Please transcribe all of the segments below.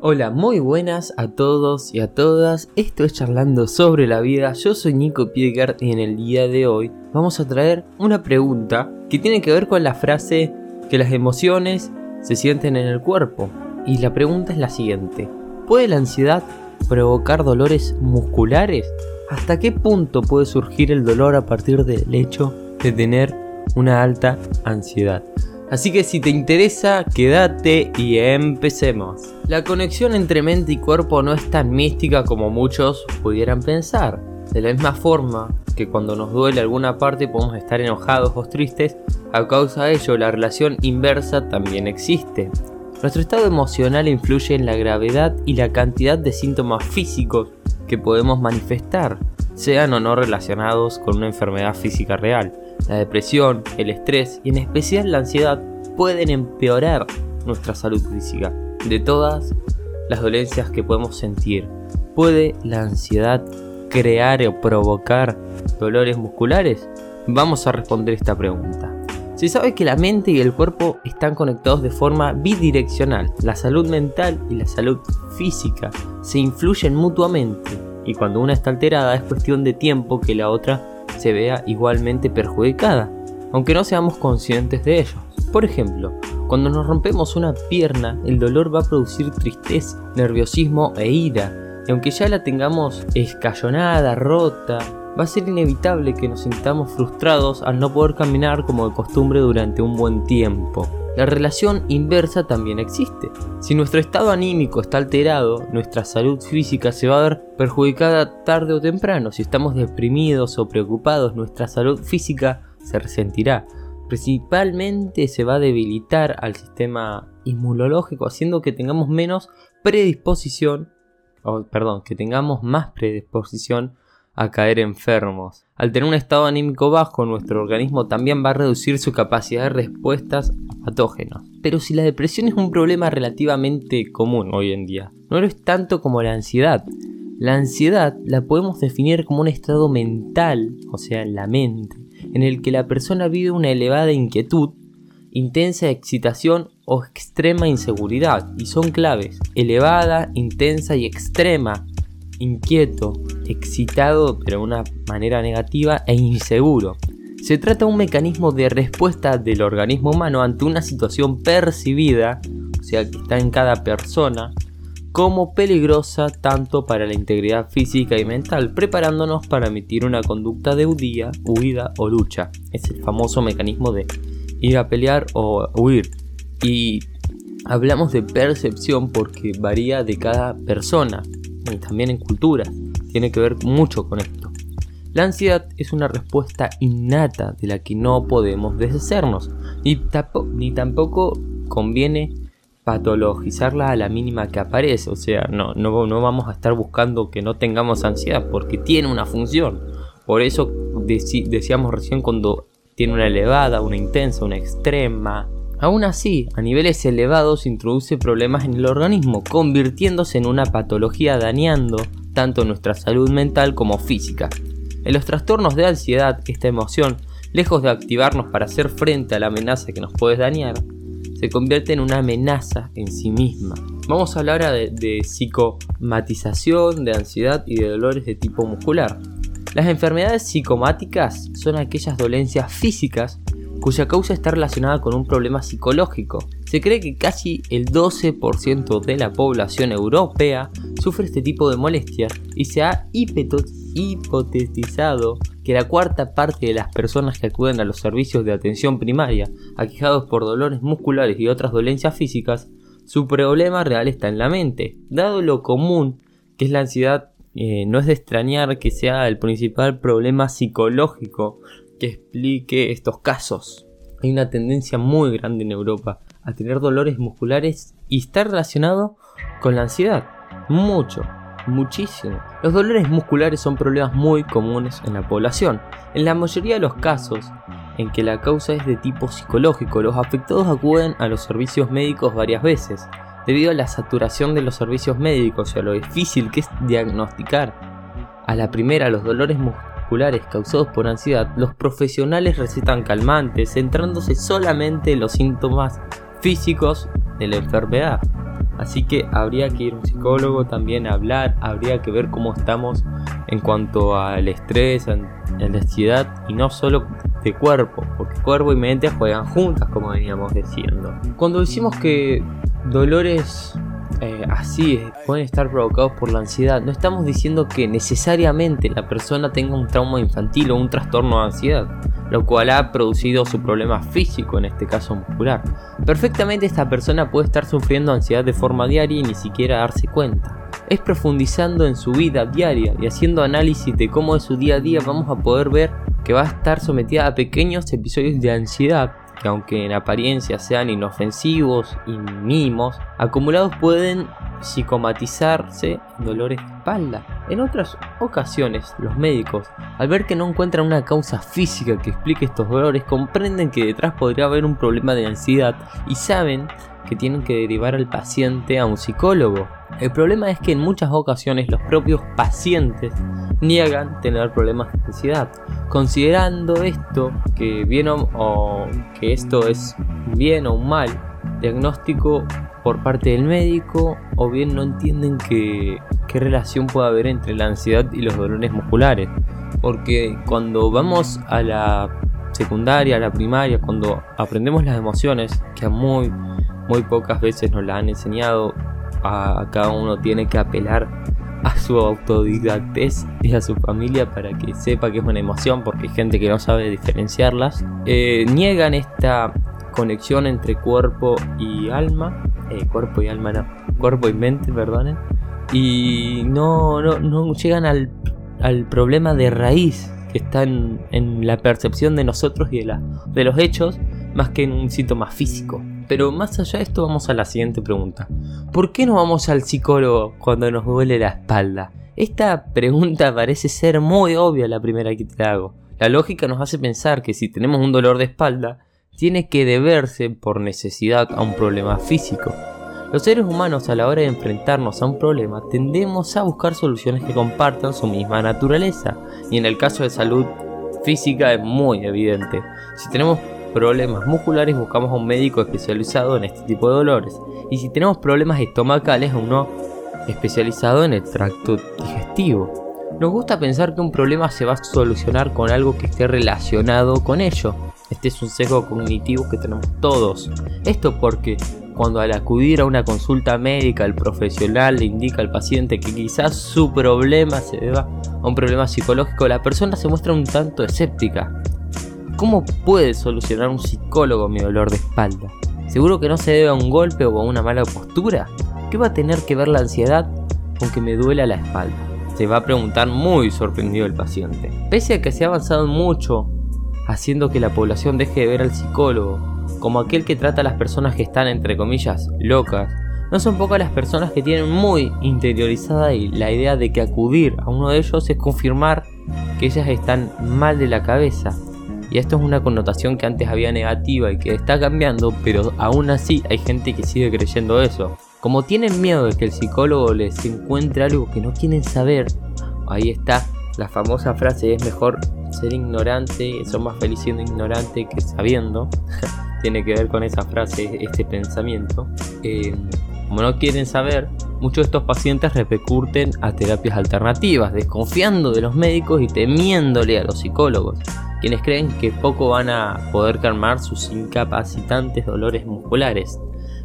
Hola, muy buenas a todos y a todas. Esto es Charlando sobre la vida. Yo soy Nico Piedgard y en el día de hoy vamos a traer una pregunta que tiene que ver con la frase que las emociones se sienten en el cuerpo. Y la pregunta es la siguiente. ¿Puede la ansiedad provocar dolores musculares? ¿Hasta qué punto puede surgir el dolor a partir del hecho de tener una alta ansiedad? Así que si te interesa, quédate y empecemos. La conexión entre mente y cuerpo no es tan mística como muchos pudieran pensar. De la misma forma que cuando nos duele alguna parte podemos estar enojados o tristes, a causa de ello la relación inversa también existe. Nuestro estado emocional influye en la gravedad y la cantidad de síntomas físicos que podemos manifestar, sean o no relacionados con una enfermedad física real. La depresión, el estrés y en especial la ansiedad pueden empeorar nuestra salud física. De todas las dolencias que podemos sentir, ¿puede la ansiedad crear o provocar dolores musculares? Vamos a responder esta pregunta. Se sabe que la mente y el cuerpo están conectados de forma bidireccional. La salud mental y la salud física se influyen mutuamente y cuando una está alterada es cuestión de tiempo que la otra se vea igualmente perjudicada, aunque no seamos conscientes de ello. Por ejemplo, cuando nos rompemos una pierna, el dolor va a producir tristeza, nerviosismo e ira, y aunque ya la tengamos escayonada, rota, va a ser inevitable que nos sintamos frustrados al no poder caminar como de costumbre durante un buen tiempo. La relación inversa también existe. Si nuestro estado anímico está alterado, nuestra salud física se va a ver perjudicada tarde o temprano. Si estamos deprimidos o preocupados, nuestra salud física se resentirá. Principalmente se va a debilitar al sistema inmunológico, haciendo que tengamos menos predisposición, o perdón, que tengamos más predisposición a caer enfermos. Al tener un estado anímico bajo, nuestro organismo también va a reducir su capacidad de respuestas a patógenos. Pero si la depresión es un problema relativamente común hoy en día, no lo es tanto como la ansiedad. La ansiedad la podemos definir como un estado mental, o sea, la mente, en el que la persona vive una elevada inquietud, intensa excitación o extrema inseguridad, y son claves, elevada, intensa y extrema, inquieto, excitado pero de una manera negativa e inseguro. Se trata de un mecanismo de respuesta del organismo humano ante una situación percibida, o sea que está en cada persona, como peligrosa tanto para la integridad física y mental, preparándonos para emitir una conducta de huida, huida o lucha. Es el famoso mecanismo de ir a pelear o huir. Y hablamos de percepción porque varía de cada persona y también en cultura. Tiene que ver mucho con esto. La ansiedad es una respuesta innata de la que no podemos deshacernos, ni, ni tampoco conviene patologizarla a la mínima que aparece. O sea, no, no, no vamos a estar buscando que no tengamos ansiedad porque tiene una función. Por eso decíamos recién cuando tiene una elevada, una intensa, una extrema, Aún así, a niveles elevados introduce problemas en el organismo, convirtiéndose en una patología dañando tanto nuestra salud mental como física. En los trastornos de ansiedad, esta emoción, lejos de activarnos para hacer frente a la amenaza que nos puede dañar, se convierte en una amenaza en sí misma. Vamos a hablar ahora de, de psicomatización, de ansiedad y de dolores de tipo muscular. Las enfermedades psicomáticas son aquellas dolencias físicas cuya causa está relacionada con un problema psicológico. Se cree que casi el 12% de la población europea sufre este tipo de molestias y se ha hipotetizado que la cuarta parte de las personas que acuden a los servicios de atención primaria, aquejados por dolores musculares y otras dolencias físicas, su problema real está en la mente. Dado lo común que es la ansiedad, eh, no es de extrañar que sea el principal problema psicológico que explique estos casos. Hay una tendencia muy grande en Europa a tener dolores musculares y está relacionado con la ansiedad. Mucho, muchísimo. Los dolores musculares son problemas muy comunes en la población. En la mayoría de los casos en que la causa es de tipo psicológico, los afectados acuden a los servicios médicos varias veces, debido a la saturación de los servicios médicos y a lo difícil que es diagnosticar. A la primera, los dolores musculares causados por ansiedad, los profesionales recetan calmantes, centrándose solamente en los síntomas físicos de la enfermedad. Así que habría que ir a un psicólogo también a hablar, habría que ver cómo estamos en cuanto al estrés, a la ansiedad y no solo de cuerpo, porque cuerpo y mente juegan juntas como veníamos diciendo. Cuando decimos que dolores eh, así pueden estar provocados por la ansiedad, no estamos diciendo que necesariamente la persona tenga un trauma infantil o un trastorno de ansiedad lo cual ha producido su problema físico, en este caso muscular. Perfectamente esta persona puede estar sufriendo ansiedad de forma diaria y ni siquiera darse cuenta. Es profundizando en su vida diaria y haciendo análisis de cómo es su día a día vamos a poder ver que va a estar sometida a pequeños episodios de ansiedad que aunque en apariencia sean inofensivos y mínimos, acumulados pueden psicomatizarse en dolores de espalda. En otras ocasiones, los médicos, al ver que no encuentran una causa física que explique estos dolores, comprenden que detrás podría haber un problema de ansiedad y saben que tienen que derivar al paciente a un psicólogo. El problema es que en muchas ocasiones los propios pacientes niegan tener problemas de ansiedad, considerando esto que o, que esto es bien o mal diagnóstico por parte del médico o bien no entienden qué relación puede haber entre la ansiedad y los dolores musculares. Porque cuando vamos a la secundaria, a la primaria, cuando aprendemos las emociones, que muy, muy pocas veces nos la han enseñado, cada uno tiene que apelar a su autodidactez y a su familia para que sepa que es una emoción, porque hay gente que no sabe diferenciarlas. Eh, niegan esta conexión entre cuerpo y alma, eh, cuerpo y alma, no, cuerpo y mente, perdonen, y no, no, no llegan al, al, problema de raíz que está en, en, la percepción de nosotros y de, la, de los hechos, más que en un síntoma físico. Pero más allá de esto vamos a la siguiente pregunta. ¿Por qué no vamos al psicólogo cuando nos duele la espalda? Esta pregunta parece ser muy obvia la primera que te hago. La lógica nos hace pensar que si tenemos un dolor de espalda, tiene que deberse por necesidad a un problema físico. Los seres humanos a la hora de enfrentarnos a un problema tendemos a buscar soluciones que compartan su misma naturaleza y en el caso de salud física es muy evidente. Si tenemos problemas musculares buscamos a un médico especializado en este tipo de dolores y si tenemos problemas estomacales a uno especializado en el tracto digestivo. Nos gusta pensar que un problema se va a solucionar con algo que esté relacionado con ello, este es un sesgo cognitivo que tenemos todos. Esto porque cuando al acudir a una consulta médica el profesional le indica al paciente que quizás su problema se deba a un problema psicológico, la persona se muestra un tanto escéptica. ¿Cómo puede solucionar un psicólogo mi dolor de espalda? ¿Seguro que no se debe a un golpe o a una mala postura? ¿Qué va a tener que ver la ansiedad con que me duela la espalda? Se va a preguntar muy sorprendido el paciente. Pese a que se ha avanzado mucho haciendo que la población deje de ver al psicólogo como aquel que trata a las personas que están, entre comillas, locas. No son pocas las personas que tienen muy interiorizada la idea de que acudir a uno de ellos es confirmar que ellas están mal de la cabeza. Y esto es una connotación que antes había negativa y que está cambiando, pero aún así hay gente que sigue creyendo eso. Como tienen miedo de que el psicólogo les encuentre algo que no quieren saber, ahí está la famosa frase es mejor ser ignorante, son más feliz siendo ignorante que sabiendo. Tiene que ver con esa frase, este pensamiento. Eh, como no quieren saber, muchos de estos pacientes repercuten a terapias alternativas, desconfiando de los médicos y temiéndole a los psicólogos, quienes creen que poco van a poder calmar sus incapacitantes dolores musculares.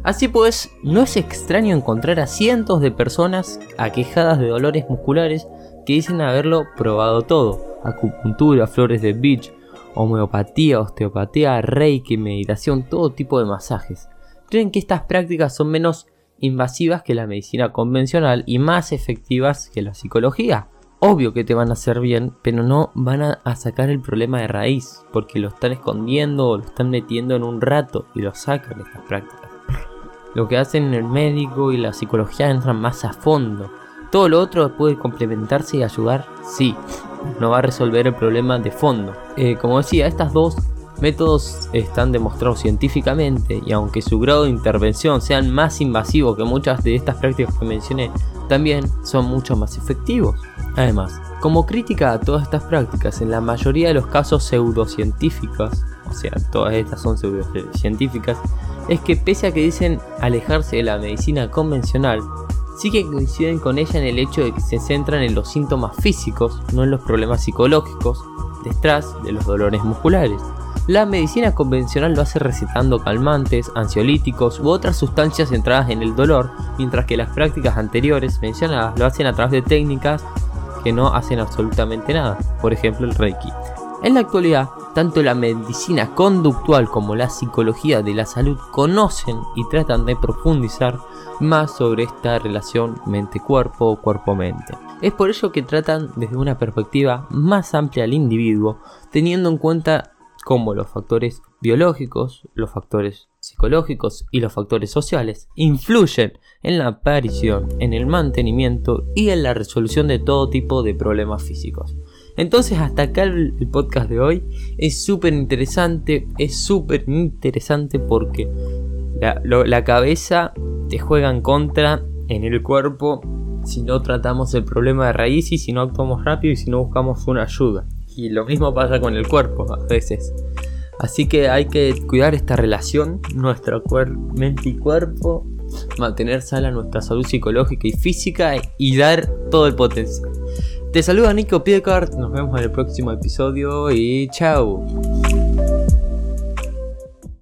Así pues, no es extraño encontrar a cientos de personas aquejadas de dolores musculares que dicen haberlo probado todo acupuntura, flores de beach, homeopatía, osteopatía, reiki, meditación, todo tipo de masajes. Creen que estas prácticas son menos invasivas que la medicina convencional y más efectivas que la psicología. Obvio que te van a hacer bien, pero no van a, sacar el problema de raíz, porque lo están escondiendo o lo están metiendo en un rato y lo sacan estas prácticas. Lo que hacen el médico y la psicología entran más a fondo. Todo lo otro puede complementarse y ayudar, sí, no va a resolver el problema de fondo. Eh, como decía, estos dos métodos están demostrados científicamente y aunque su grado de intervención sean más invasivos que muchas de estas prácticas que mencioné, también son mucho más efectivos. Además, como crítica a todas estas prácticas, en la mayoría de los casos pseudocientíficas, o sea, todas estas son pseudocientíficas, es que pese a que dicen alejarse de la medicina convencional, sí que coinciden con ella en el hecho de que se centran en los síntomas físicos, no en los problemas psicológicos, detrás de los dolores musculares. La medicina convencional lo hace recetando calmantes, ansiolíticos u otras sustancias centradas en el dolor, mientras que las prácticas anteriores mencionadas lo hacen a través de técnicas que no hacen absolutamente nada, por ejemplo el Reiki. En la actualidad, tanto la medicina conductual como la psicología de la salud conocen y tratan de profundizar más sobre esta relación mente-cuerpo cuerpo-mente. Es por ello que tratan desde una perspectiva más amplia al individuo, teniendo en cuenta cómo los factores biológicos, los factores psicológicos y los factores sociales influyen en la aparición, en el mantenimiento y en la resolución de todo tipo de problemas físicos. Entonces hasta acá el, podcast de hoy es súper interesante, es súper interesante porque la, cabeza te juega en contra en el cuerpo si no tratamos el problema de raíz y si no actuamos rápido y si no buscamos una ayuda. Y lo mismo pasa con el cuerpo a veces. Así que hay que cuidar esta relación, nuestro mente y cuerpo, mantener sana nuestra salud psicológica y física y dar todo el potencial. Te saluda Nico Piecart, nos vemos en el próximo episodio y chao.